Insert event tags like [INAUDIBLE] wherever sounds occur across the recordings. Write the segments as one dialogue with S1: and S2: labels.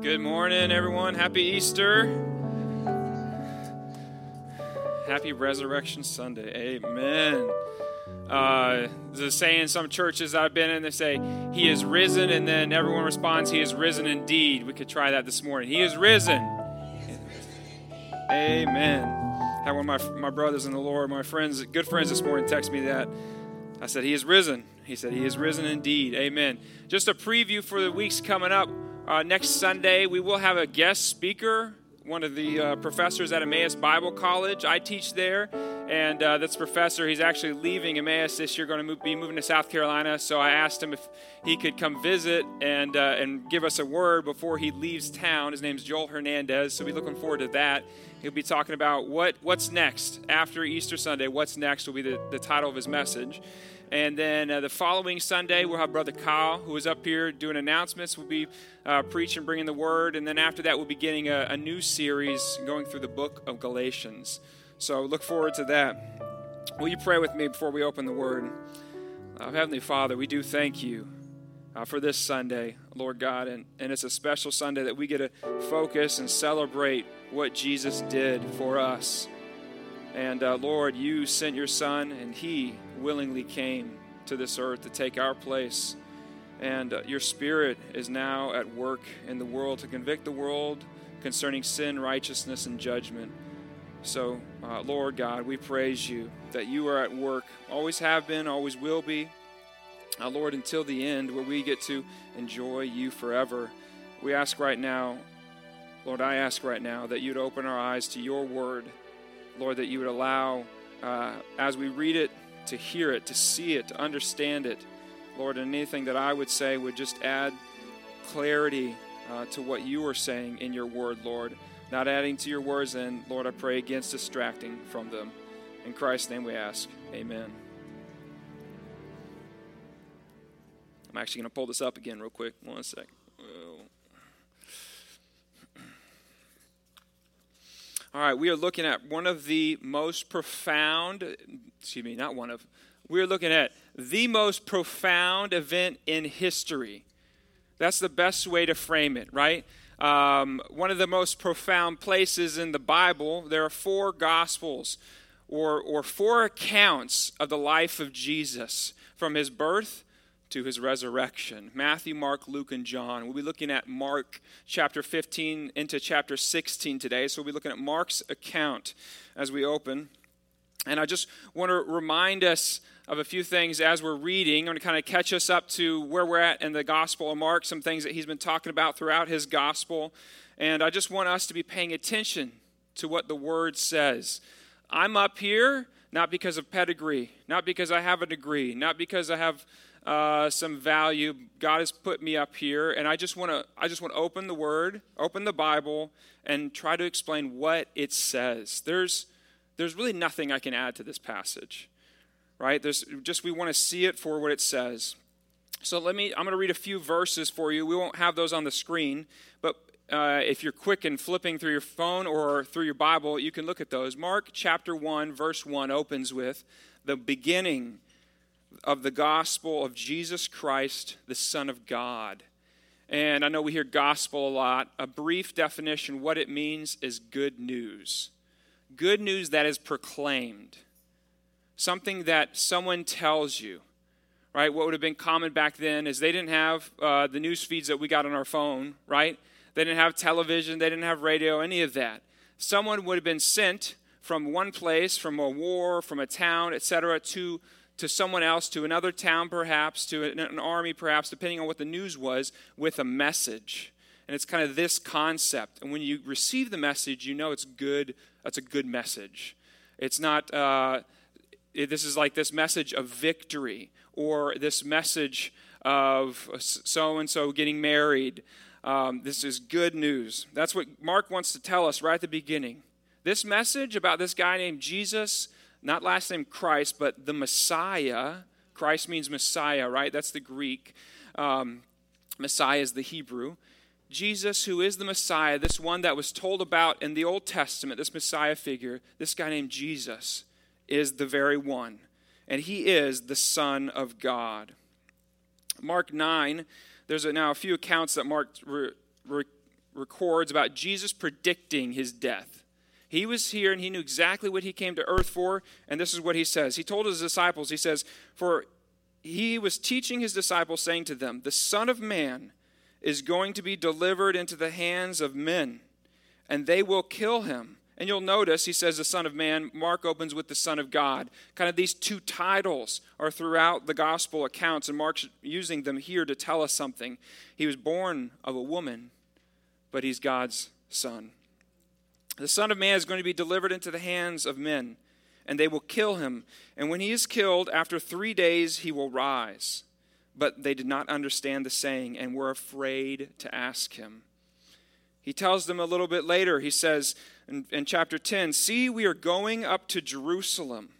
S1: Good morning, everyone. Happy Easter. Happy Resurrection Sunday. Amen. Uh, there's a saying in some churches I've been in, they say, He is risen, and then everyone responds, He is risen indeed. We could try that this morning. He is risen. Amen. I had one of my, my brothers in the Lord, my friends, good friends this morning, text me that. I said, He is risen. He said, He is risen indeed. Amen. Just a preview for the weeks coming up. Uh, next Sunday, we will have a guest speaker, one of the uh, professors at Emmaus Bible College. I teach there, and uh, this professor, he's actually leaving Emmaus this year, going to be moving to South Carolina. So I asked him if he could come visit and uh, and give us a word before he leaves town. His name's Joel Hernandez, so we're looking forward to that. He'll be talking about what what's next after Easter Sunday. What's next will be the, the title of his message. And then uh, the following Sunday, we'll have Brother Kyle, who is up here doing announcements. We'll be uh, preaching, bringing the word. And then after that, we'll be getting a, a new series going through the book of Galatians. So look forward to that. Will you pray with me before we open the word? Uh, Heavenly Father, we do thank you uh, for this Sunday, Lord God. And, and it's a special Sunday that we get to focus and celebrate what Jesus did for us. And uh, Lord, you sent your Son, and He willingly came to this earth to take our place. And uh, your Spirit is now at work in the world to convict the world concerning sin, righteousness, and judgment. So, uh, Lord God, we praise you that you are at work, always have been, always will be. Uh, Lord, until the end, where we get to enjoy you forever. We ask right now, Lord, I ask right now that you'd open our eyes to your word. Lord, that you would allow, uh, as we read it, to hear it, to see it, to understand it. Lord, and anything that I would say would just add clarity uh, to what you are saying in your word, Lord. Not adding to your words, and Lord, I pray against distracting from them. In Christ's name we ask. Amen. I'm actually going to pull this up again real quick. One sec. All right, we are looking at one of the most profound, excuse me, not one of, we are looking at the most profound event in history. That's the best way to frame it, right? Um, one of the most profound places in the Bible, there are four gospels or, or four accounts of the life of Jesus from his birth to his resurrection. Matthew, Mark, Luke, and John. We'll be looking at Mark chapter 15 into chapter 16 today. So we'll be looking at Mark's account as we open. And I just want to remind us of a few things as we're reading. I'm going to kind of catch us up to where we're at in the Gospel of Mark, some things that he's been talking about throughout his Gospel. And I just want us to be paying attention to what the Word says. I'm up here not because of pedigree, not because I have a degree, not because I have uh, some value. God has put me up here, and I just want to I just want to open the Word, open the Bible, and try to explain what it says. There's there's really nothing I can add to this passage, right? There's just we want to see it for what it says. So let me. I'm going to read a few verses for you. We won't have those on the screen, but uh, if you're quick in flipping through your phone or through your Bible, you can look at those. Mark chapter 1, verse 1 opens with the beginning of the gospel of Jesus Christ, the Son of God. And I know we hear gospel a lot. A brief definition what it means is good news. Good news that is proclaimed. Something that someone tells you. Right? What would have been common back then is they didn't have uh, the news feeds that we got on our phone, right? They didn't have television, they didn't have radio, any of that. Someone would have been sent from one place, from a war, from a town, etc., to to someone else, to another town perhaps, to an army perhaps, depending on what the news was, with a message. And it's kind of this concept. And when you receive the message, you know it's good. That's a good message. It's not, uh, this is like this message of victory or this message of so and so getting married. Um, this is good news. That's what Mark wants to tell us right at the beginning. This message about this guy named Jesus not last name Christ, but the Messiah. Christ means Messiah, right? That's the Greek. Um, Messiah is the Hebrew. Jesus, who is the Messiah, this one that was told about in the Old Testament, this Messiah figure, this guy named Jesus, is the very one. And he is the Son of God. Mark 9, there's now a few accounts that Mark re, re, records about Jesus predicting his death. He was here and he knew exactly what he came to earth for, and this is what he says. He told his disciples, he says, For he was teaching his disciples, saying to them, The Son of Man is going to be delivered into the hands of men, and they will kill him. And you'll notice he says the Son of Man. Mark opens with the Son of God. Kind of these two titles are throughout the gospel accounts, and Mark's using them here to tell us something. He was born of a woman, but he's God's Son. The Son of Man is going to be delivered into the hands of men, and they will kill him. And when he is killed, after three days he will rise. But they did not understand the saying and were afraid to ask him. He tells them a little bit later, he says in, in chapter 10, See, we are going up to Jerusalem.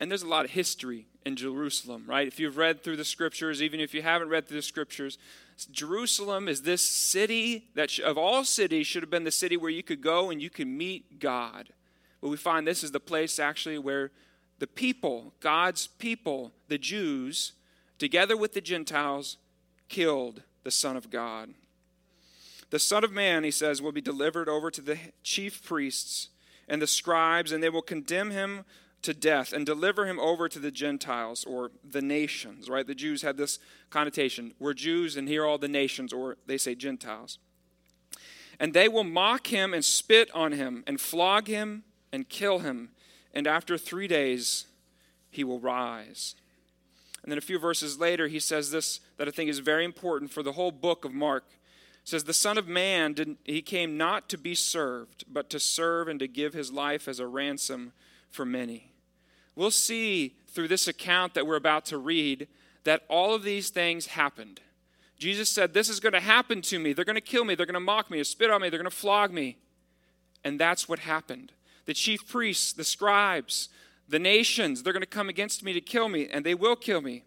S1: And there's a lot of history in Jerusalem, right? If you've read through the scriptures, even if you haven't read through the scriptures, Jerusalem is this city that, of all cities, should have been the city where you could go and you could meet God. But we find this is the place actually where the people, God's people, the Jews, together with the Gentiles, killed the Son of God. The Son of Man, he says, will be delivered over to the chief priests and the scribes, and they will condemn him to death and deliver him over to the Gentiles or the nations, right? The Jews had this connotation. We're Jews and here are all the nations, or they say Gentiles. And they will mock him and spit on him and flog him and kill him. And after three days, he will rise. And then a few verses later, he says this that I think is very important for the whole book of Mark. It says, The Son of Man, he came not to be served, but to serve and to give his life as a ransom for many. We'll see through this account that we're about to read that all of these things happened. Jesus said, This is going to happen to me. They're going to kill me. They're going to mock me, spit on me. They're going to flog me. And that's what happened. The chief priests, the scribes, the nations, they're going to come against me to kill me, and they will kill me.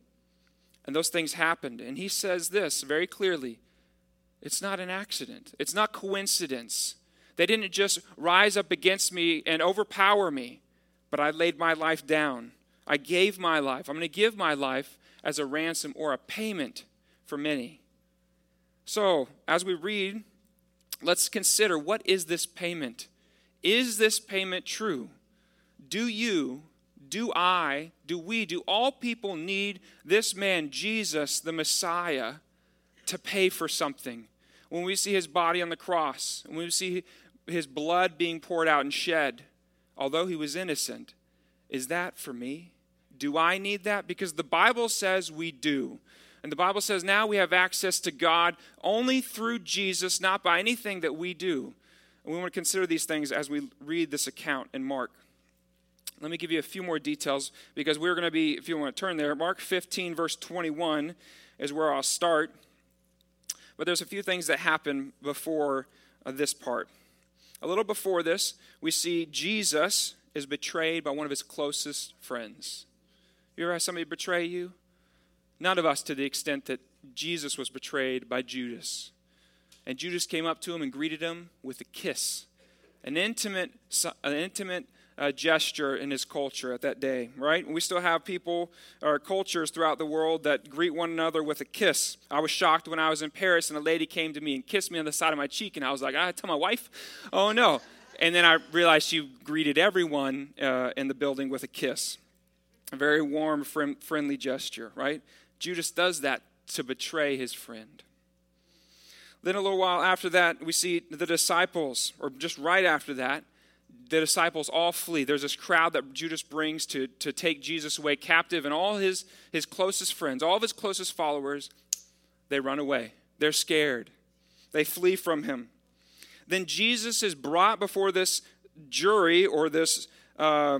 S1: And those things happened. And he says this very clearly it's not an accident, it's not coincidence. They didn't just rise up against me and overpower me but I laid my life down. I gave my life. I'm going to give my life as a ransom or a payment for many. So, as we read, let's consider what is this payment? Is this payment true? Do you, do I, do we, do all people need this man, Jesus, the Messiah, to pay for something? When we see his body on the cross, when we see his blood being poured out and shed, although he was innocent. Is that for me? Do I need that? Because the Bible says we do. And the Bible says now we have access to God only through Jesus, not by anything that we do. And we want to consider these things as we read this account in Mark. Let me give you a few more details because we're going to be, if you want to turn there, Mark 15, verse 21 is where I'll start. But there's a few things that happen before uh, this part. A little before this, we see Jesus is betrayed by one of his closest friends. You ever had somebody betray you? None of us to the extent that Jesus was betrayed by Judas. And Judas came up to him and greeted him with a kiss, an intimate, an intimate uh, gesture in his culture at that day, right? We still have people or cultures throughout the world that greet one another with a kiss. I was shocked when I was in Paris and a lady came to me and kissed me on the side of my cheek, and I was like, I tell my wife, oh no. And then I realized she greeted everyone uh, in the building with a kiss. A very warm, friendly gesture, right? Judas does that to betray his friend. Then a little while after that, we see the disciples, or just right after that, the disciples all flee. There's this crowd that Judas brings to, to take Jesus away captive, and all his, his closest friends, all of his closest followers, they run away. They're scared. They flee from him. Then Jesus is brought before this jury or this, uh,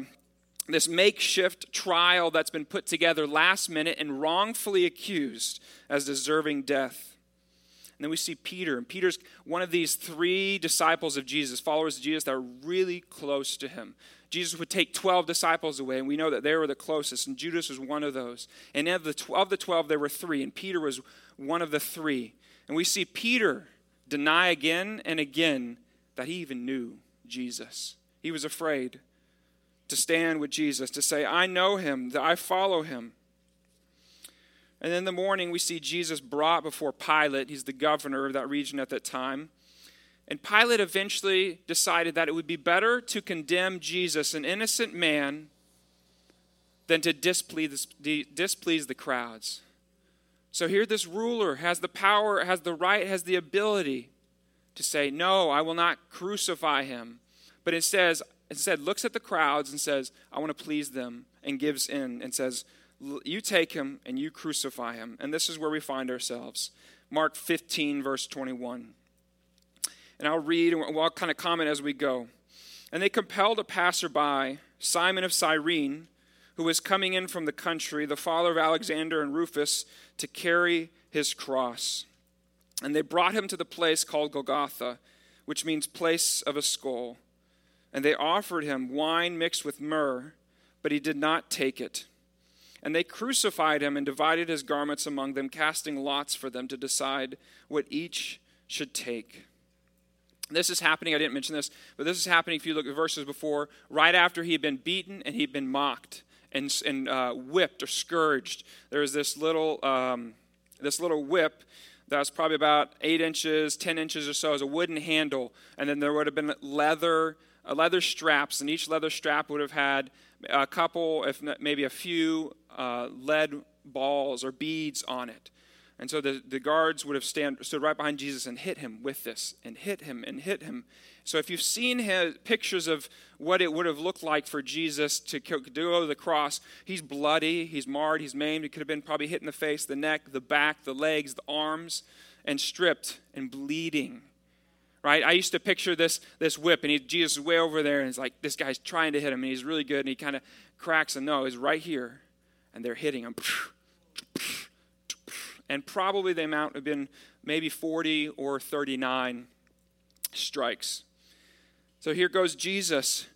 S1: this makeshift trial that's been put together last minute and wrongfully accused as deserving death. And then we see Peter, and Peter's one of these three disciples of Jesus, followers of Jesus that are really close to him. Jesus would take 12 disciples away, and we know that they were the closest, and Judas was one of those. And of the 12, of the 12 there were three, and Peter was one of the three. And we see Peter deny again and again that he even knew Jesus. He was afraid to stand with Jesus, to say, I know him, that I follow him. And in the morning, we see Jesus brought before Pilate. He's the governor of that region at that time. And Pilate eventually decided that it would be better to condemn Jesus, an innocent man, than to displease, displease the crowds. So here, this ruler has the power, has the right, has the ability to say, No, I will not crucify him. But it says, instead looks at the crowds and says, I want to please them, and gives in and says, You take him and you crucify him. And this is where we find ourselves. Mark 15, verse 21 and I'll read and we'll kind of comment as we go. And they compelled a passerby, Simon of Cyrene, who was coming in from the country, the father of Alexander and Rufus, to carry his cross. And they brought him to the place called Golgotha, which means place of a skull. And they offered him wine mixed with myrrh, but he did not take it. And they crucified him and divided his garments among them, casting lots for them to decide what each should take. This is happening, I didn't mention this, but this is happening if you look at verses before, right after he had been beaten and he'd been mocked and, and uh, whipped or scourged. There was this little, um, this little whip that was probably about eight inches, 10 inches or so, as a wooden handle. And then there would have been leather, uh, leather straps, and each leather strap would have had a couple, if not, maybe a few uh, lead balls or beads on it. And so the, the guards would have stand, stood right behind Jesus and hit him with this, and hit him, and hit him. So if you've seen his, pictures of what it would have looked like for Jesus to go to the cross, he's bloody, he's marred, he's maimed. He could have been probably hit in the face, the neck, the back, the legs, the arms, and stripped and bleeding. Right? I used to picture this, this whip, and he, Jesus is way over there, and it's like this guy's trying to hit him, and he's really good, and he kind of cracks, and no, he's right here, and they're hitting him [LAUGHS] and probably the amount have been maybe 40 or 39 strikes. So here goes Jesus.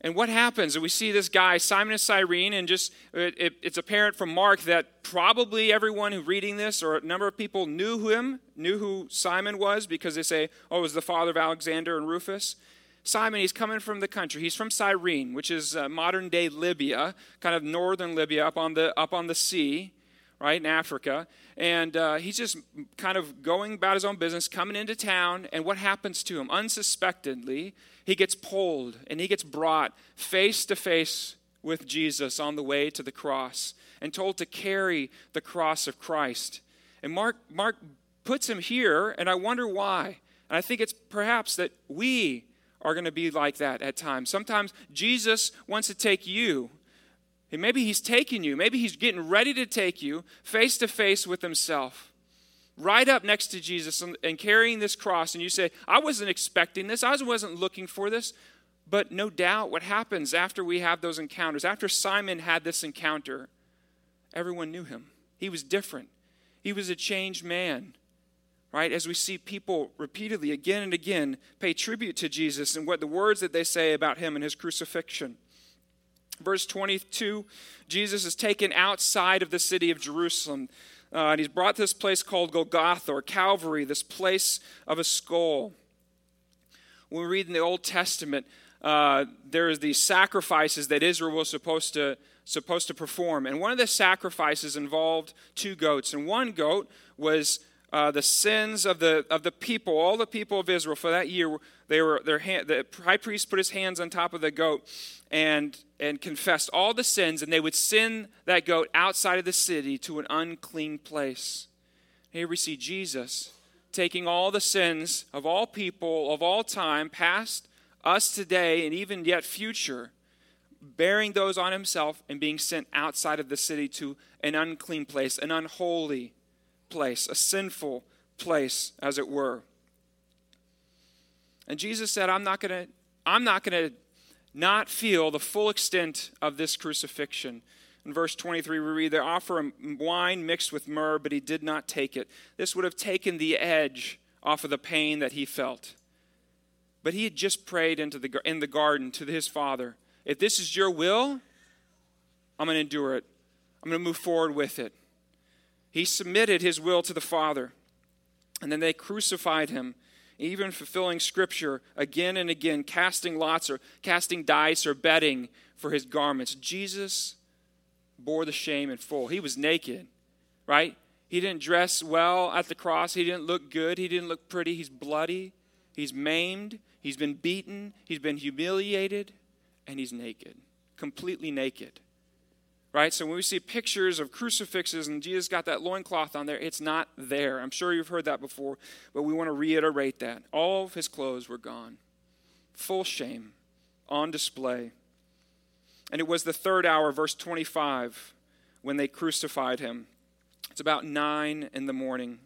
S1: And what happens? We see this guy, Simon of Cyrene, and just it, it, it's apparent from Mark that probably everyone who reading this, or a number of people knew him, knew who Simon was, because they say, oh, it was the father of Alexander and Rufus. Simon, he's coming from the country. He's from Cyrene, which is uh, modern day Libya, kind of northern Libya, up on the up on the sea right, in Africa. And uh, he's just kind of going about his own business, coming into town. And what happens to him? Unsuspectedly, he gets pulled and he gets brought face to face with Jesus on the way to the cross and told to carry the cross of Christ. And Mark, Mark puts him here, and I wonder why. And I think it's perhaps that we are going to be like that at times. Sometimes Jesus wants to take you and Maybe he's taking you, maybe he's getting ready to take you face to face with himself. Right up next to Jesus and, and carrying this cross, and you say, I wasn't expecting this, I wasn't looking for this. But no doubt, what happens after we have those encounters, after Simon had this encounter, everyone knew him. He was different, he was a changed man right? As we see people repeatedly, again and again, pay tribute to Jesus and what the words that they say about him and his crucifixion. Verse 22 Jesus is taken outside of the city of Jerusalem. Uh, and he's brought to this place called Golgotha or Calvary, this place of a skull. When we read in the Old Testament, uh, there's these sacrifices that Israel was supposed to supposed to perform, and one of the sacrifices involved two goats, and one goat was uh, the sins of the of the people, all the people of Israel for that year. They were their hand, the high priest put his hands on top of the goat and and confessed all the sins, and they would send that goat outside of the city to an unclean place. Here we see Jesus taking all the sins of all people of all time, past, us today, and even yet future, bearing those on himself and being sent outside of the city to an unclean place, an unholy place, a sinful place, as it were. And Jesus said, I'm not going to. I'm not going to not feel the full extent of this crucifixion. In verse 23, we read, They offer him wine mixed with myrrh, but he did not take it. This would have taken the edge off of the pain that he felt. But he had just prayed into the, in the garden to his father If this is your will, I'm going to endure it. I'm going to move forward with it. He submitted his will to the Father. And then they crucified him, even fulfilling Scripture again and again, casting lots or casting dice or betting for his garments. Jesus bore the shame in full. He was naked, right? He didn't dress well at the cross. He didn't look good. He didn't look pretty. He's bloody. He's maimed, he's been beaten, he's been humiliated, and he's naked, completely naked. Right? So when we see pictures of crucifixes and Jesus got that loincloth on there, it's not there. I'm sure you've heard that before, but we want to reiterate that. All of his clothes were gone. Full shame on display. And it was the third hour, verse 25, when they crucified him. It's about nine in the morning.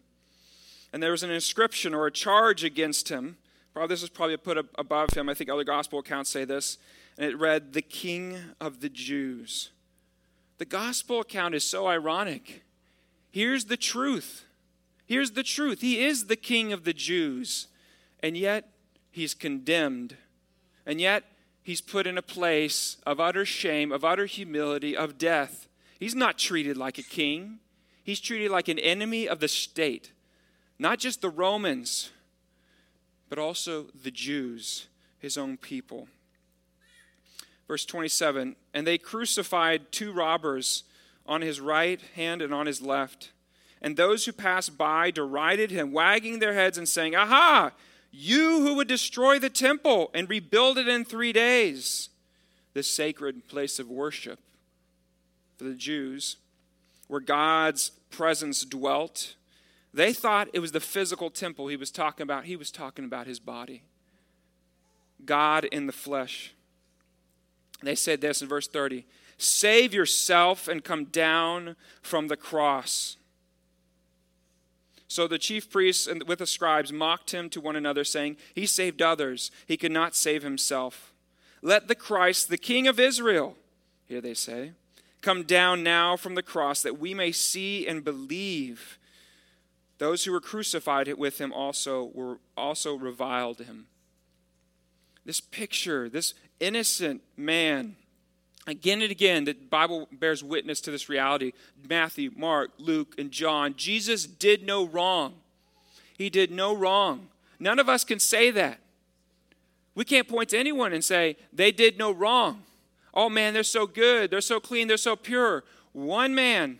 S1: And there was an inscription or a charge against him. Probably this is probably put above him. I think other gospel accounts say this. And it read, The King of the Jews. The gospel account is so ironic. Here's the truth. Here's the truth. He is the King of the Jews. And yet, he's condemned. And yet, he's put in a place of utter shame, of utter humility, of death. He's not treated like a king, he's treated like an enemy of the state. Not just the Romans, but also the Jews, his own people. Verse 27 And they crucified two robbers on his right hand and on his left. And those who passed by derided him, wagging their heads and saying, Aha! You who would destroy the temple and rebuild it in three days, this sacred place of worship for the Jews, where God's presence dwelt. They thought it was the physical temple he was talking about. He was talking about his body. God in the flesh. They said this in verse 30 Save yourself and come down from the cross. So the chief priests and with the scribes mocked him to one another, saying, He saved others, he could not save himself. Let the Christ, the King of Israel, here they say, come down now from the cross that we may see and believe. Those who were crucified with him also were also reviled him. This picture, this innocent man, Again and again, the Bible bears witness to this reality. Matthew, Mark, Luke, and John. Jesus did no wrong. He did no wrong. None of us can say that. We can't point to anyone and say, they did no wrong. Oh man, they're so good. They're so clean. They're so pure. One man,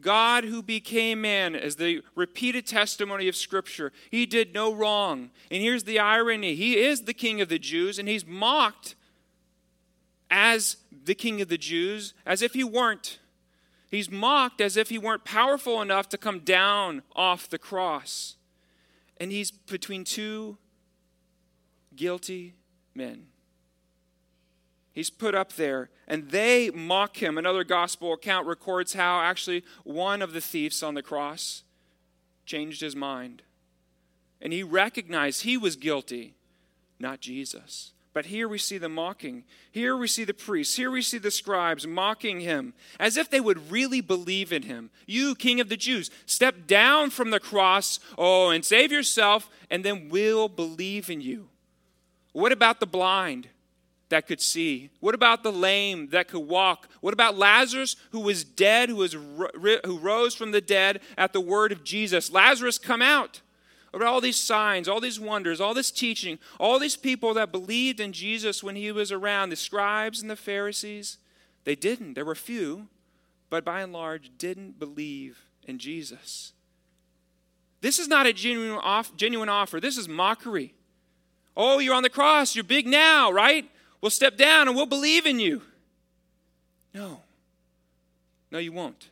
S1: God who became man, as the repeated testimony of Scripture, he did no wrong. And here's the irony He is the King of the Jews, and he's mocked as the king of the Jews, as if he weren't. He's mocked as if he weren't powerful enough to come down off the cross. And he's between two guilty men. He's put up there, and they mock him. Another gospel account records how actually one of the thieves on the cross changed his mind. And he recognized he was guilty, not Jesus. But here we see the mocking. Here we see the priests. Here we see the scribes mocking him as if they would really believe in him. You, King of the Jews, step down from the cross, oh, and save yourself, and then we'll believe in you. What about the blind that could see? What about the lame that could walk? What about Lazarus who was dead, who, was, who rose from the dead at the word of Jesus? Lazarus, come out about all these signs, all these wonders, all this teaching, all these people that believed in Jesus when he was around, the scribes and the Pharisees, they didn't. There were few, but by and large didn't believe in Jesus. This is not a genuine, off, genuine offer. This is mockery. Oh, you're on the cross. You're big now, right? We'll step down and we'll believe in you. No. No, you won't.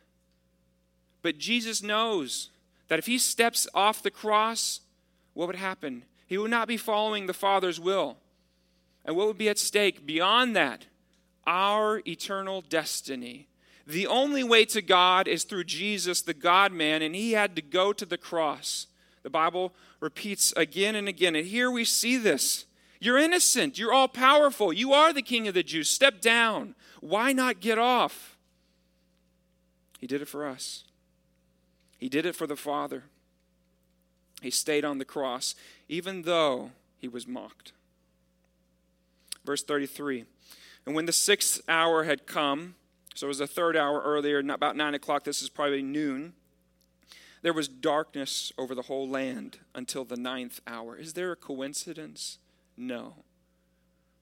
S1: But Jesus knows that if he steps off the cross, what would happen? He would not be following the Father's will. And what would be at stake beyond that? Our eternal destiny. The only way to God is through Jesus, the God man, and he had to go to the cross. The Bible repeats again and again. And here we see this. You're innocent. You're all powerful. You are the king of the Jews. Step down. Why not get off? He did it for us. He did it for the Father. He stayed on the cross, even though he was mocked. Verse 33 And when the sixth hour had come, so it was the third hour earlier, about nine o'clock, this is probably noon, there was darkness over the whole land until the ninth hour. Is there a coincidence? No.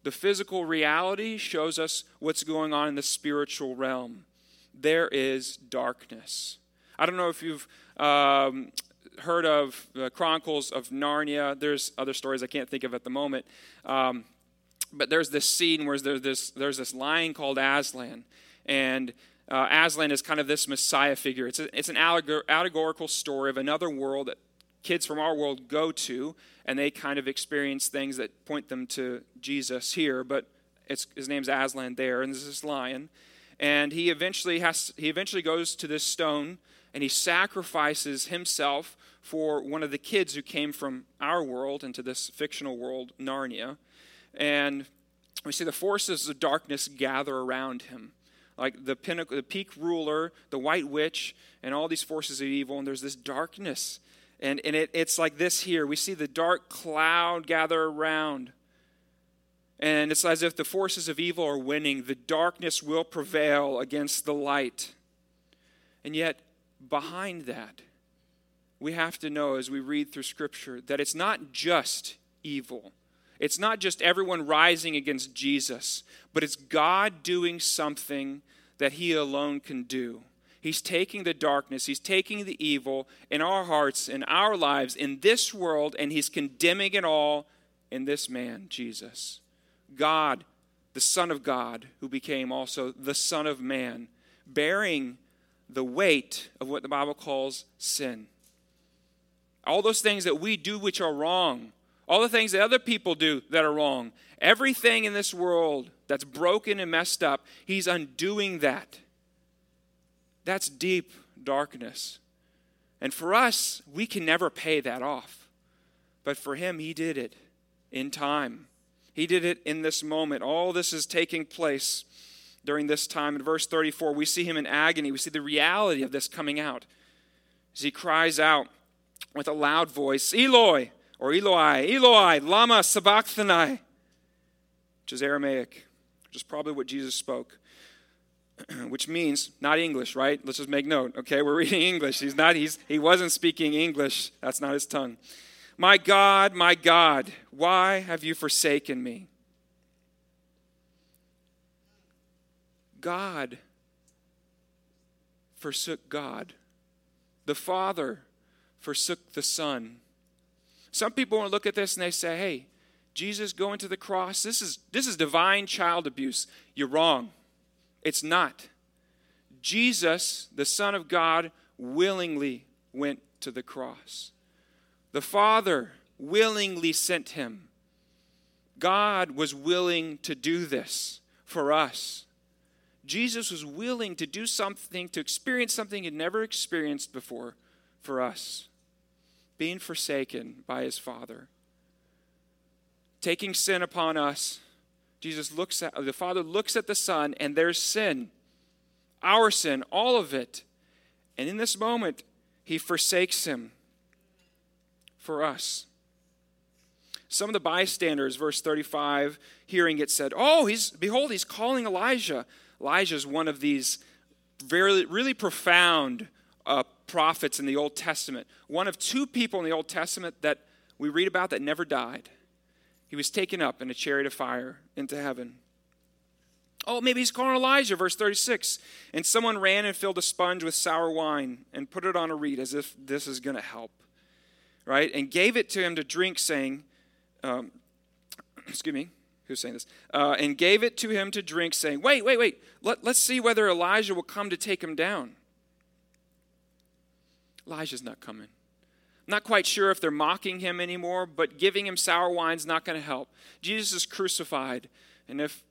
S1: The physical reality shows us what's going on in the spiritual realm. There is darkness. I don't know if you've um, heard of the Chronicles of Narnia. There's other stories I can't think of at the moment. Um, but there's this scene where there's this, there's this lion called Aslan. And uh, Aslan is kind of this Messiah figure. It's, a, it's an allegor- allegorical story of another world that kids from our world go to, and they kind of experience things that point them to Jesus here. But his name's Aslan there, and there's this lion. And he eventually has he eventually goes to this stone and he sacrifices himself for one of the kids who came from our world into this fictional world, Narnia. And we see the forces of darkness gather around him. Like the, pinnacle, the peak ruler, the white witch, and all these forces of evil, and there's this darkness. And, and it, it's like this here. We see the dark cloud gather around. And it's as if the forces of evil are winning. The darkness will prevail against the light. And yet, behind that, we have to know as we read through Scripture that it's not just evil. It's not just everyone rising against Jesus, but it's God doing something that He alone can do. He's taking the darkness, He's taking the evil in our hearts, in our lives, in this world, and He's condemning it all in this man, Jesus. God, the Son of God, who became also the Son of Man, bearing the weight of what the Bible calls sin. All those things that we do which are wrong, all the things that other people do that are wrong, everything in this world that's broken and messed up, He's undoing that. That's deep darkness. And for us, we can never pay that off. But for Him, He did it in time. He did it in this moment. All this is taking place during this time. In verse 34, we see him in agony. We see the reality of this coming out as he cries out with a loud voice, Eloi, or Eloi, Eloi, Lama Sabachthani, which is Aramaic, which is probably what Jesus spoke. [CLEARS THROAT] which means not English, right? Let's just make note. Okay, we're [LAUGHS] reading English. He's not. He's he wasn't speaking English. That's not his tongue. My God, my God, why have you forsaken me? God forsook God. The Father forsook the Son. Some people want to look at this and they say, hey, Jesus going to the cross, this is, this is divine child abuse. You're wrong. It's not. Jesus, the Son of God, willingly went to the cross. The Father willingly sent him. God was willing to do this for us. Jesus was willing to do something, to experience something he'd never experienced before for us being forsaken by his Father. Taking sin upon us, Jesus looks at, the Father looks at the Son, and there's sin, our sin, all of it. And in this moment, he forsakes him for us. Some of the bystanders, verse 35, hearing it said, Oh, he's behold, he's calling Elijah. Elijah is one of these very really profound uh, prophets in the Old Testament. One of two people in the Old Testament that we read about that never died. He was taken up in a chariot of fire into heaven. Oh, maybe he's calling Elijah, verse 36. And someone ran and filled a sponge with sour wine and put it on a reed as if this is going to help right? And gave it to him to drink, saying, um, [CLEARS THROAT] excuse me, who's saying this? Uh, and gave it to him to drink, saying, Wait, wait, wait, Let, let's see whether Elijah will come to take him down. Elijah's not coming. Not quite sure if they're mocking him anymore, but giving him sour wine's not going to help. Jesus is crucified, and if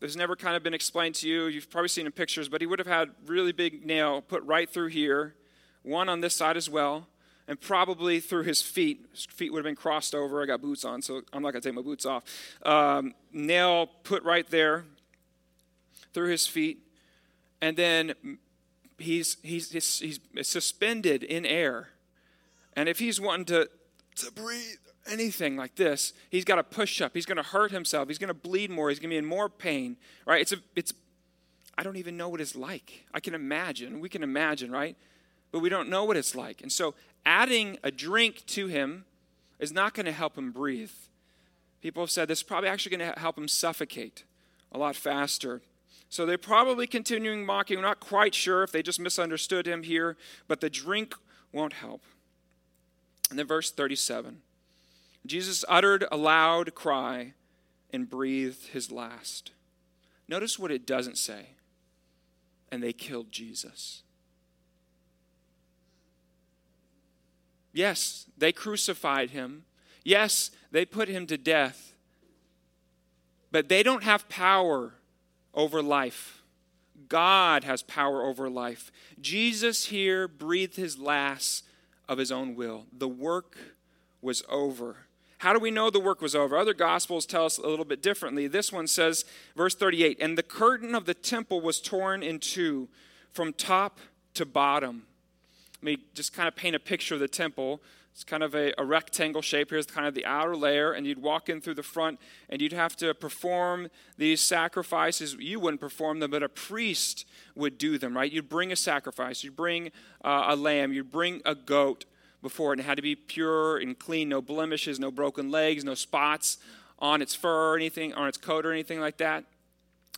S1: this never kind of been explained to you, you've probably seen in pictures, but he would have had really big nail put right through here, one on this side as well, and probably through his feet. His feet would have been crossed over. I got boots on, so I'm not going to take my boots off. Um, nail put right there through his feet, and then he's, he's, he's, he's suspended in air. And if he's wanting to, to breathe anything like this, he's got to push up. He's going to hurt himself. He's going to bleed more. He's going to be in more pain, right? It's, a, it's, I don't even know what it's like. I can imagine. We can imagine, right? But we don't know what it's like. And so adding a drink to him is not going to help him breathe. People have said this is probably actually going to help him suffocate a lot faster. So they're probably continuing mocking. We're not quite sure if they just misunderstood him here, but the drink won't help. And then verse 37 Jesus uttered a loud cry and breathed his last. Notice what it doesn't say. And they killed Jesus. Yes, they crucified him. Yes, they put him to death. But they don't have power over life. God has power over life. Jesus here breathed his last of his own will. The work was over. How do we know the work was over? Other gospels tell us a little bit differently. This one says, verse 38 And the curtain of the temple was torn in two from top to bottom. Let me just kind of paint a picture of the temple. It's kind of a, a, rectangle shape. Here's kind of the outer layer, and you'd walk in through the front, and you'd have to perform these sacrifices. You wouldn't perform them, but a priest would do them, right? You'd bring a sacrifice, you'd bring uh, a lamb, you'd bring a goat before it, and it had to be pure and clean, no blemishes, no broken legs, no spots on its fur or anything, on its coat or anything like that.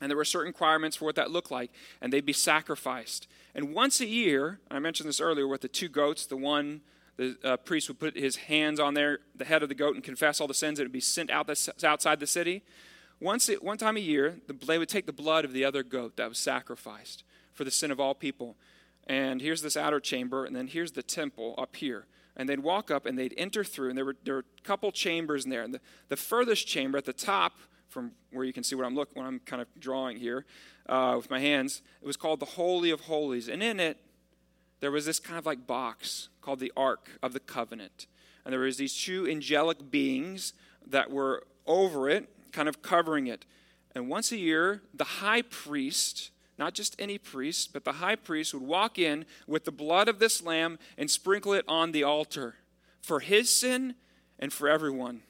S1: And there were certain requirements for what that looked like, and they'd be sacrificed. And once a year, I mentioned this earlier with the two goats, the one the uh, priest would put his hands on there, the head of the goat, and confess all the sins. It would be sent out the, outside the city. Once it, one time a year, the, they would take the blood of the other goat that was sacrificed for the sin of all people. And here's this outer chamber, and then here's the temple up here. And they'd walk up and they'd enter through, and there were, there were a couple chambers in there. And the, the furthest chamber at the top, from where you can see what I'm looking, what I'm kind of drawing here uh, with my hands, it was called the Holy of Holies. And in it, there was this kind of like box called the Ark of the Covenant. And there was these two angelic beings that were over it, kind of covering it. And once a year, the high priest, not just any priest, but the high priest would walk in with the blood of this lamb and sprinkle it on the altar for his sin and for everyone.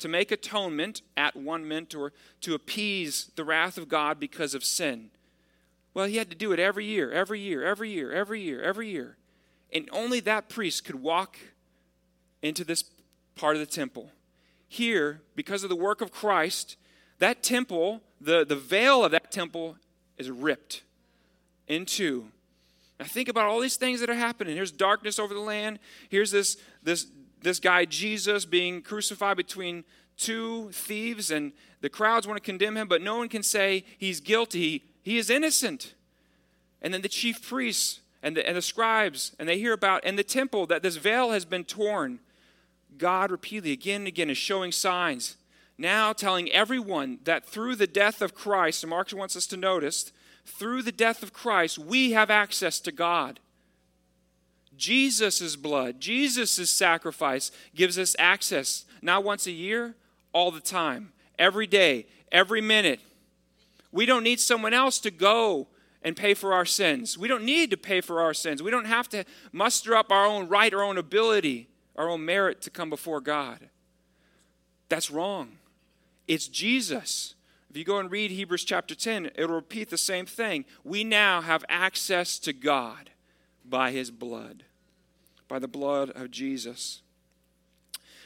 S1: To make atonement at one mint or to appease the wrath of God because of sin. Well, he had to do it every year, every year, every year, every year, every year. And only that priest could walk into this part of the temple. Here, because of the work of Christ, that temple, the, the veil of that temple is ripped in two. Now think about all these things that are happening. Here's darkness over the land. Here's this, this, this guy Jesus being crucified between two thieves, and the crowds want to condemn him, but no one can say he's guilty. He is innocent. And then the chief priests and the, and the scribes, and they hear about, and the temple, that this veil has been torn. God repeatedly, again and again, is showing signs, now telling everyone that through the death of Christ, and Mark wants us to notice, through the death of Christ, we have access to God. Jesus' blood, Jesus' sacrifice gives us access, not once a year, all the time, every day, every minute, we don't need someone else to go and pay for our sins. We don't need to pay for our sins. We don't have to muster up our own right, our own ability, our own merit to come before God. That's wrong. It's Jesus. If you go and read Hebrews chapter 10, it'll repeat the same thing. We now have access to God by his blood, by the blood of Jesus.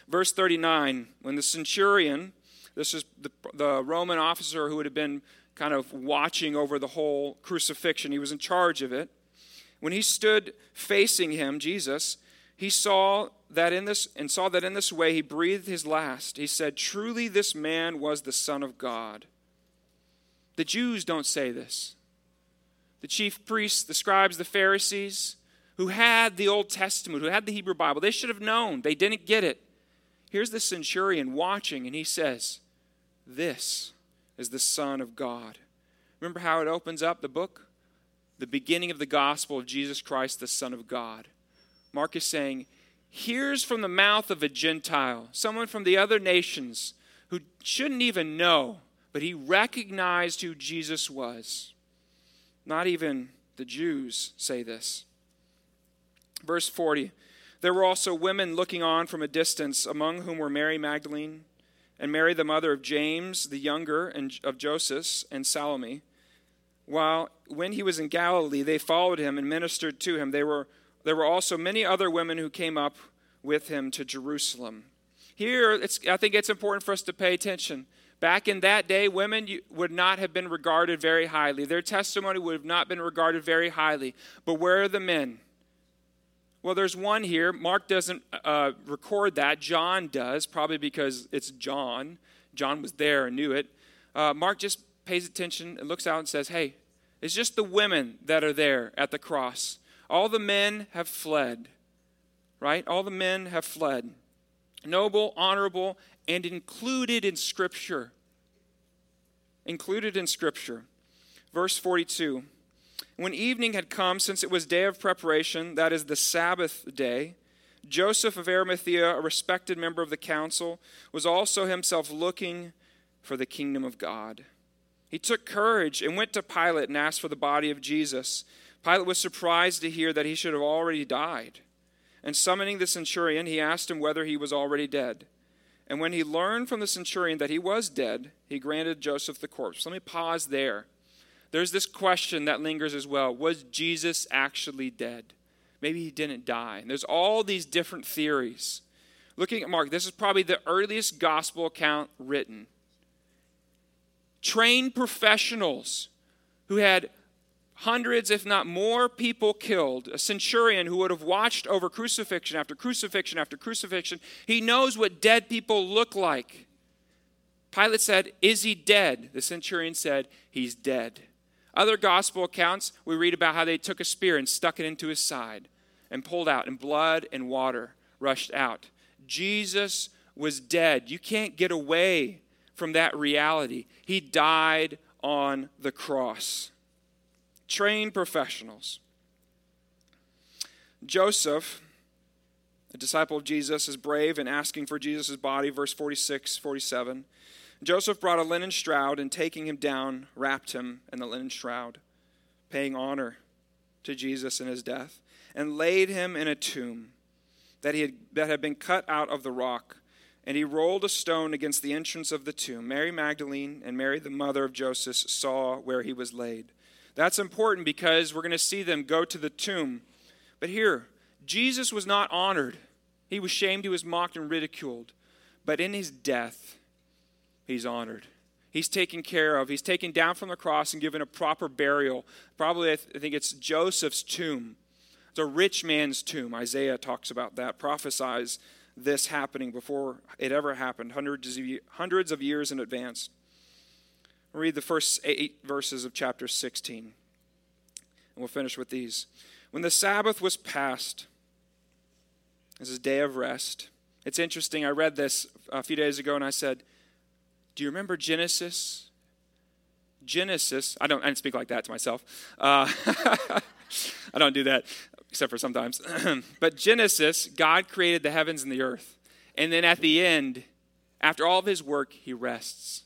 S1: Verse 39 when the centurion, this is the, the Roman officer who would have been kind of watching over the whole crucifixion. He was in charge of it. When he stood facing him, Jesus, he saw that in this and saw that in this way he breathed his last. He said, "Truly this man was the son of God." The Jews don't say this. The chief priests, the scribes, the Pharisees, who had the Old Testament, who had the Hebrew Bible, they should have known. They didn't get it. Here's the centurion watching, and he says, This is the Son of God. Remember how it opens up the book? The beginning of the gospel of Jesus Christ, the Son of God. Mark is saying, Here's from the mouth of a Gentile, someone from the other nations who shouldn't even know, but he recognized who Jesus was. Not even the Jews say this. Verse 40 There were also women looking on from a distance, among whom were Mary Magdalene and Mary, the mother of James the younger, and of Joseph, and Salome. While when he was in Galilee, they followed him and ministered to him. They were, there were also many other women who came up with him to Jerusalem. Here, I think it's important for us to pay attention. Back in that day, women would not have been regarded very highly. Their testimony would have not been regarded very highly. But where are the men? Well, there's one here. Mark doesn't uh, record that. John does, probably because it's John. John was there and knew it. Uh, Mark just pays attention and looks out and says, Hey, it's just the women that are there at the cross. All the men have fled, right? All the men have fled. Noble, honorable, and included in Scripture. Included in Scripture. Verse 42 When evening had come, since it was day of preparation, that is the Sabbath day, Joseph of Arimathea, a respected member of the council, was also himself looking for the kingdom of God. He took courage and went to Pilate and asked for the body of Jesus. Pilate was surprised to hear that he should have already died. And summoning the centurion, he asked him whether he was already dead. And when he learned from the centurion that he was dead, he granted Joseph the corpse. Let me pause there. There's this question that lingers as well Was Jesus actually dead? Maybe he didn't die. And there's all these different theories. Looking at Mark, this is probably the earliest gospel account written. Trained professionals who had hundreds, if not more, people killed. A centurion who would have watched over crucifixion after crucifixion after crucifixion. He knows what dead people look like. Pilate said, Is he dead? The centurion said, He's dead. Other gospel accounts, we read about how they took a spear and stuck it into his side and pulled out, and blood and water rushed out. Jesus was dead. You can't get away from that reality. He died on the cross trained professionals. Joseph, a disciple of Jesus, is brave in asking for Jesus' body, verse 46, 47. Joseph brought a linen shroud and taking him down, wrapped him in the linen shroud, paying honor to Jesus in his death, and laid him in a tomb that, he had, that had been cut out of the rock. And he rolled a stone against the entrance of the tomb. Mary Magdalene and Mary, the mother of Joseph, saw where he was laid. That's important because we're going to see them go to the tomb. But here, Jesus was not honored. He was shamed, he was mocked and ridiculed. But in his death, he's honored. He's taken care of. He's taken down from the cross and given a proper burial. Probably, I think it's Joseph's tomb. It's a rich man's tomb. Isaiah talks about that, prophesies this happening before it ever happened, hundreds of, hundreds of years in advance read the first eight verses of chapter 16. And we'll finish with these. When the Sabbath was passed, this is day of rest. It's interesting. I read this a few days ago and I said, Do you remember Genesis? Genesis, I don't, I didn't speak like that to myself. Uh, [LAUGHS] I don't do that, except for sometimes. [CLEARS THROAT] but Genesis, God created the heavens and the earth. And then at the end, after all of his work, he rests.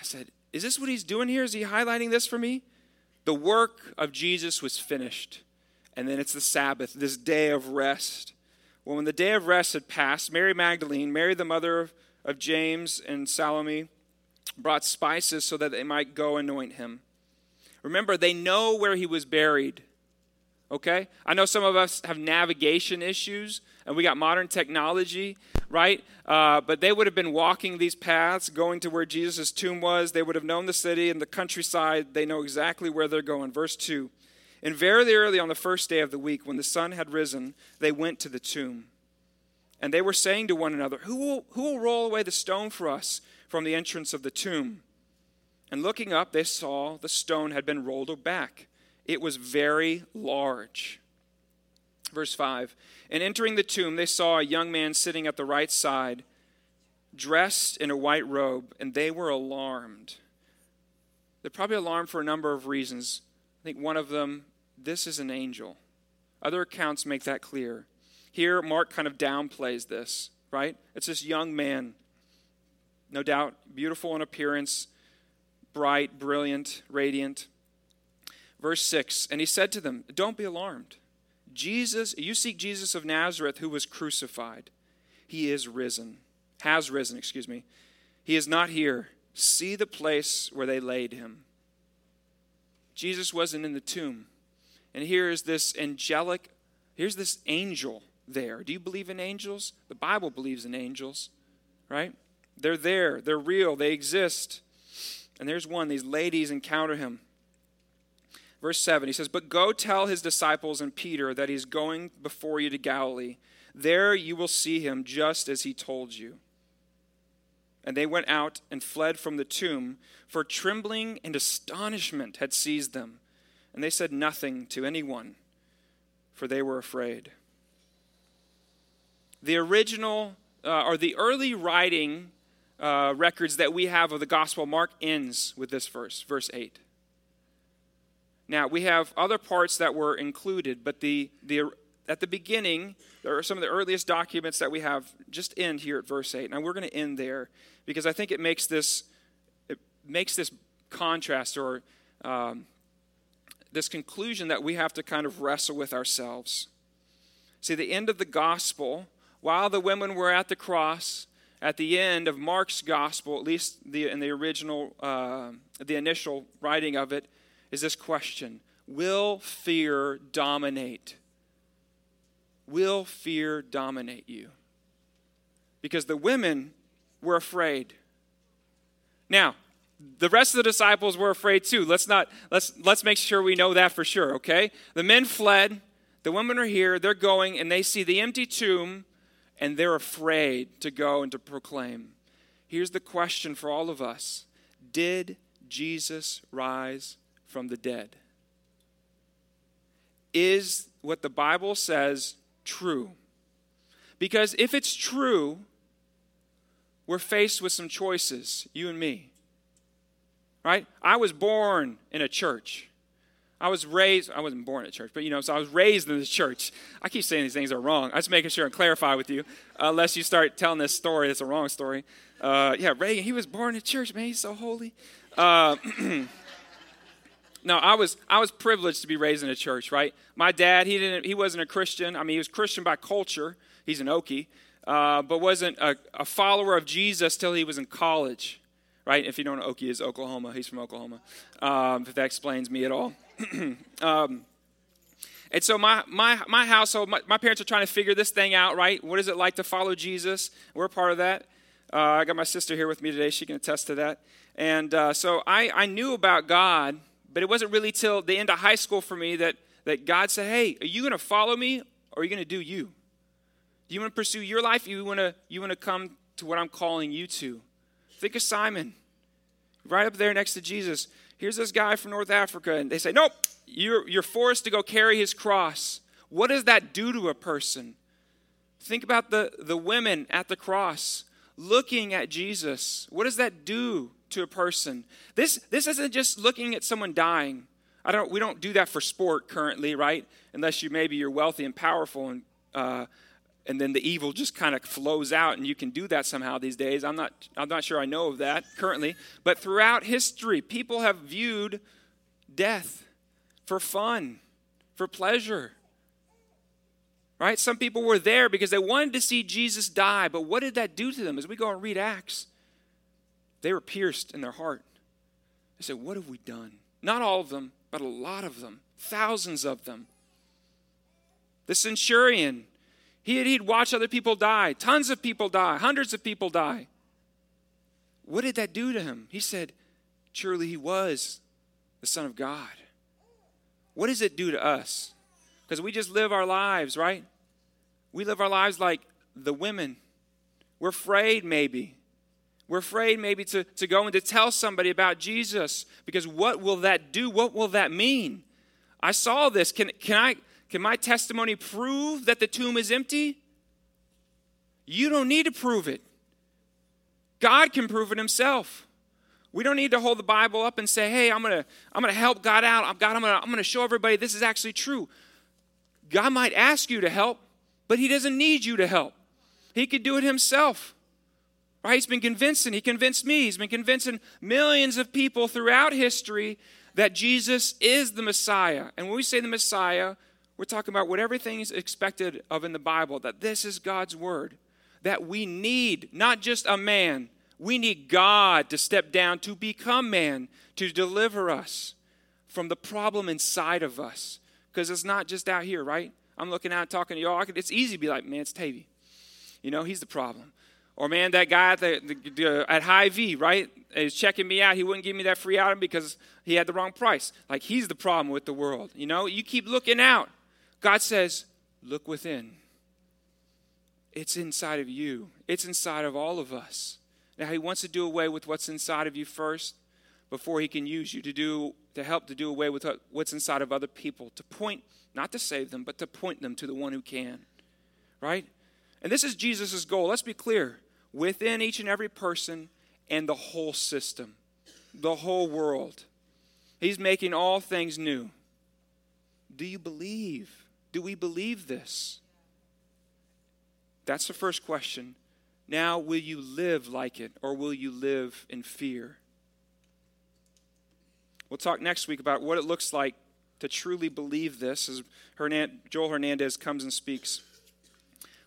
S1: I said, is this what he's doing here? Is he highlighting this for me? The work of Jesus was finished. And then it's the Sabbath, this day of rest. Well, when the day of rest had passed, Mary Magdalene, Mary the mother of James and Salome, brought spices so that they might go anoint him. Remember, they know where he was buried. Okay? I know some of us have navigation issues, and we got modern technology, right? Uh, but they would have been walking these paths, going to where Jesus' tomb was. They would have known the city and the countryside. They know exactly where they're going. Verse 2 And very early on the first day of the week, when the sun had risen, they went to the tomb. And they were saying to one another, Who will, who will roll away the stone for us from the entrance of the tomb? And looking up, they saw the stone had been rolled back. It was very large. Verse 5 And entering the tomb, they saw a young man sitting at the right side, dressed in a white robe, and they were alarmed. They're probably alarmed for a number of reasons. I think one of them, this is an angel. Other accounts make that clear. Here, Mark kind of downplays this, right? It's this young man, no doubt beautiful in appearance, bright, brilliant, radiant. Verse 6 And he said to them, Don't be alarmed. Jesus, you seek Jesus of Nazareth who was crucified. He is risen, has risen, excuse me. He is not here. See the place where they laid him. Jesus wasn't in the tomb. And here is this angelic, here's this angel there. Do you believe in angels? The Bible believes in angels, right? They're there, they're real, they exist. And there's one, these ladies encounter him. Verse 7, he says, But go tell his disciples and Peter that he's going before you to Galilee. There you will see him just as he told you. And they went out and fled from the tomb, for trembling and astonishment had seized them. And they said nothing to anyone, for they were afraid. The original, uh, or the early writing uh, records that we have of the Gospel, Mark ends with this verse, verse 8. Now, we have other parts that were included, but the, the, at the beginning, there are some of the earliest documents that we have just end here at verse 8. Now, we're going to end there because I think it makes this, it makes this contrast or um, this conclusion that we have to kind of wrestle with ourselves. See, the end of the gospel, while the women were at the cross, at the end of Mark's gospel, at least the, in the original, uh, the initial writing of it, is this question Will fear dominate? Will fear dominate you? Because the women were afraid. Now, the rest of the disciples were afraid too. Let's not let's let's make sure we know that for sure, okay? The men fled, the women are here, they're going and they see the empty tomb and they're afraid to go and to proclaim. Here's the question for all of us. Did Jesus rise from the dead? Is what the Bible says true? Because if it's true, we're faced with some choices, you and me. Right? I was born in a church. I was raised, I wasn't born in a church, but you know, so I was raised in the church. I keep saying these things are wrong. I'm just making sure and clarify with you, unless you start telling this story, it's a wrong story. Uh, yeah, Reagan, he was born in church, man, he's so holy. Uh, [CLEARS THROAT] no, I was I was privileged to be raised in a church, right? My dad, he didn't he wasn't a Christian. I mean, he was Christian by culture. He's an Okie, uh, but wasn't a, a, follower of Jesus till he was in college, right? If you don't know, Okie is Oklahoma. He's from Oklahoma. Um, if that explains me at all. [CLEARS THROAT] um, and so my, my, my household, my, my, parents are trying to figure this thing out, right? What is it like to follow Jesus? We're part of that. Uh, I got my sister here with me today. She can attest to that. And uh, so I, I knew about God, but it wasn't really till the end of high school for me that, that God said, hey, are you going to follow me or are you going to do you? Do you want to pursue your life? You want to, you want to come to what I'm calling you to? Think of Simon, right up there next to Jesus. Here's this guy from North Africa, and they say, Nope, you're, you're forced to go carry his cross. What does that do to a person? Think about the, the women at the cross looking at Jesus. What does that do to a person? This, this isn't just looking at someone dying. I don't, we don't do that for sport currently, right? Unless you maybe you're wealthy and powerful and uh, and then the evil just kind of flows out and you can do that somehow these days. I'm not i'm not sure i know of that currently but throughout history people have viewed death for fun for pleasure right? Some people were there because they wanted to see jesus die but what did that do to them? As we go and read acts they were pierced in their heart. They said what have we done? Not all of them but a lot of them thousands of them. The centurion He'd, he'd watch other people die, tons of people die, hundreds of people die. What did that do to him? He said, Surely he was the Son of God. What does it do to us? Because we just live our lives, right? We live our lives like the women. We're afraid, maybe. We're afraid, maybe, to, to go and to tell somebody about Jesus because what will that do? What will that mean? I saw this. Can, can, I, can my testimony prove that the tomb is empty? You don't need to prove it. God can prove it himself. We don't need to hold the Bible up and say, hey, I'm going to I'm to help God out. I'm, God, I'm going to I'm to show everybody this is actually true. God might ask you to help, but he doesn't need you to help. He could do it himself. Right? He's been convincing, he convinced me, he's been convincing millions of people throughout history that Jesus is the Messiah. And when we say the Messiah, we're talking about what everything is expected of in the Bible, that this is God's word, that we need not just a man, we need God to step down to become man, to deliver us from the problem inside of us. Because it's not just out here, right? I'm looking out talking to y'all. It's easy to be like, man, it's Tavy. You know, he's the problem. Or man, that guy at, the, the, at Hy-Vee, right, is checking me out. He wouldn't give me that free item because he had the wrong price. Like he's the problem with the world. You know, you keep looking out. God says, look within. It's inside of you. It's inside of all of us. Now he wants to do away with what's inside of you first before he can use you to do to help to do away with what's inside of other people, to point not to save them, but to point them to the one who can. Right? And this is Jesus' goal. Let's be clear. Within each and every person and the whole system, the whole world. He's making all things new. Do you believe? Do we believe this? That's the first question. Now, will you live like it or will you live in fear? We'll talk next week about what it looks like to truly believe this as Joel Hernandez comes and speaks.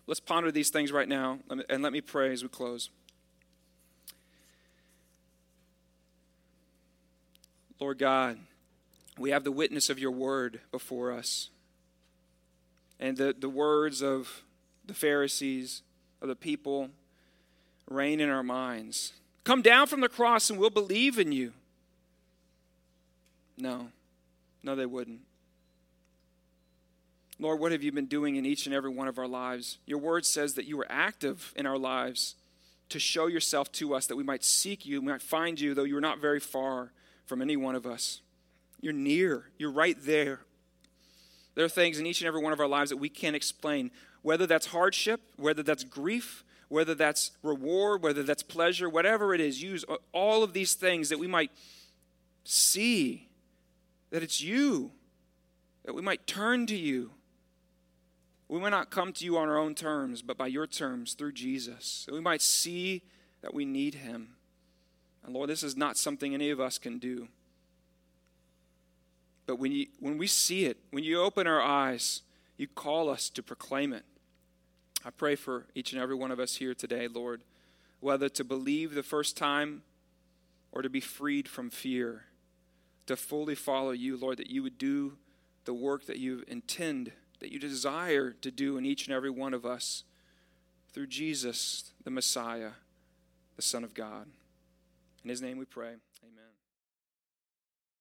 S1: Let's ponder these things right now and let me pray as we close. Lord God, we have the witness of your word before us. And the, the words of the Pharisees, of the people, reign in our minds. Come down from the cross and we'll believe in you. No, no, they wouldn't. Lord, what have you been doing in each and every one of our lives? Your word says that you were active in our lives to show yourself to us, that we might seek you, we might find you, though you're not very far from any one of us. You're near, you're right there. There are things in each and every one of our lives that we can't explain, whether that's hardship, whether that's grief, whether that's reward, whether that's pleasure, whatever it is. Use all of these things that we might see that it's you, that we might turn to you we might not come to you on our own terms, but by your terms through Jesus. That we might see that we need him. And Lord, this is not something any of us can do. But when, you, when we see it, when you open our eyes, you call us to proclaim it. I pray for each and every one of us here today, Lord, whether to believe the first time or to be freed from fear, to fully follow you, Lord, that you would do the work that you intend that you desire to do in each and every one of us through Jesus, the Messiah, the Son of God. In his name we pray. Amen.